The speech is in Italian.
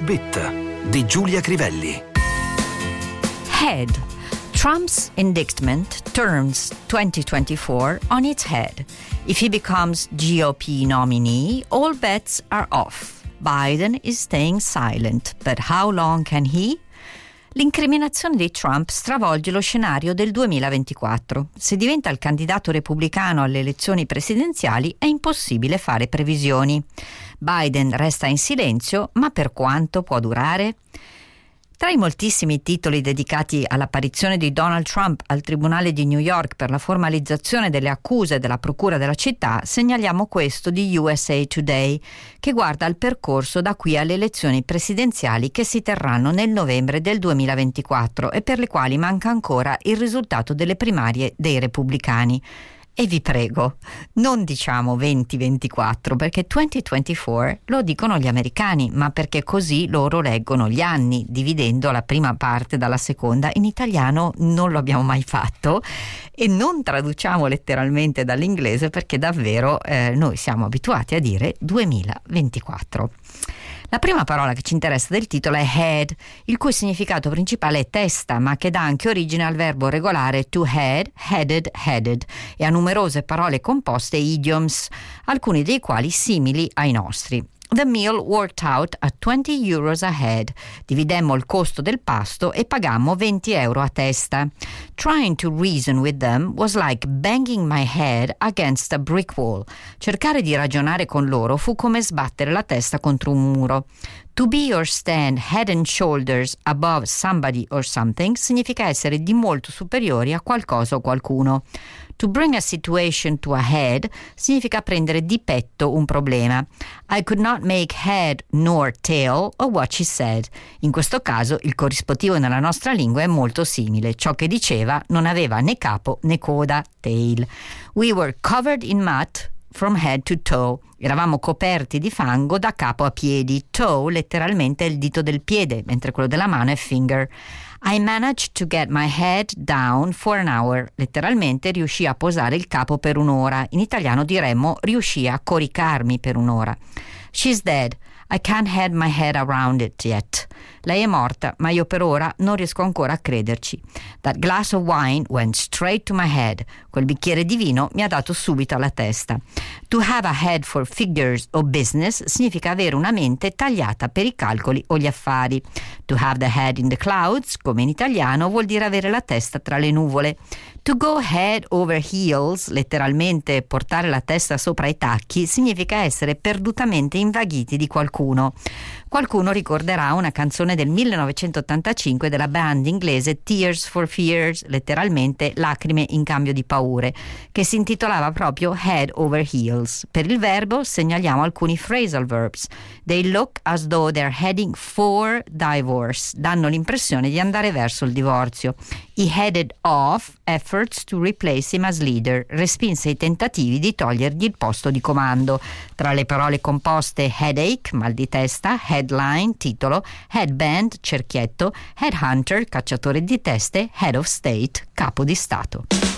Bit di Giulia Crivelli. Head. Trump's indictment turns 2024 on its head. If he becomes GOP nominee, all bets are off. Biden is staying silent, but how long can he? L'incriminazione di Trump stravolge lo scenario del 2024. Se diventa il candidato repubblicano alle elezioni presidenziali è impossibile fare previsioni. Biden resta in silenzio, ma per quanto può durare? Tra i moltissimi titoli dedicati all'apparizione di Donald Trump al Tribunale di New York per la formalizzazione delle accuse della Procura della città, segnaliamo questo di USA Today, che guarda al percorso da qui alle elezioni presidenziali che si terranno nel novembre del 2024 e per le quali manca ancora il risultato delle primarie dei repubblicani. E vi prego, non diciamo 2024 perché 2024 lo dicono gli americani, ma perché così loro leggono gli anni, dividendo la prima parte dalla seconda. In italiano non lo abbiamo mai fatto e non traduciamo letteralmente dall'inglese perché davvero eh, noi siamo abituati a dire 2024. La prima parola che ci interessa del titolo è head, il cui significato principale è testa, ma che dà anche origine al verbo regolare to head, headed, headed e a numerose parole composte idioms, alcuni dei quali simili ai nostri. The meal worked out at 20 euros a head. Dividemmo il costo del pasto e pagammo 20 euro a testa. Trying to reason with them was like banging my head against a brick wall. Cercare di ragionare con loro fu come sbattere la testa contro un muro. To be or stand head and shoulders above somebody or something significa essere di molto superiori a qualcosa o qualcuno. To bring a situation to a head significa prendere di petto un problema. I could not make head nor tail of what she said. In questo caso il corrispettivo nella nostra lingua è molto simile. Ciò che diceva non aveva né capo né coda, tail. We were covered in mud from head to toe. Eravamo coperti di fango da capo a piedi. Toe letteralmente è il dito del piede, mentre quello della mano è finger. I managed to get my head down for an hour. Letteralmente riuscì a posare il capo per un'ora. In italiano diremmo riuscì a coricarmi per un'ora. She's dead. I can't head my head around it yet. Lei è morta, ma io per ora non riesco ancora a crederci. That glass of wine went straight to my head. Quel bicchiere di vino mi ha dato subito alla testa. To have a head for figures o business significa avere una mente tagliata per i calcoli o gli affari. To have the head in the clouds, come in italiano, vuol dire avere la testa tra le nuvole. To go head over heels, letteralmente portare la testa sopra i tacchi, significa essere perdutamente invaghiti di qualcuno. Qualcuno ricorderà una canzone del 1985 della band inglese Tears for Fears, letteralmente lacrime in cambio di paure, che si intitolava proprio Head over Heels. Per il verbo segnaliamo alcuni phrasal verbs. They look as though they're heading for divorce, danno l'impressione di andare verso il divorzio. He headed off efforts to replace him as leader, respinse i tentativi di togliergli il posto di comando. Tra le parole composte headache, mal di testa, headline, titolo, headband, cerchietto, headhunter, cacciatore di teste, head of state, capo di Stato.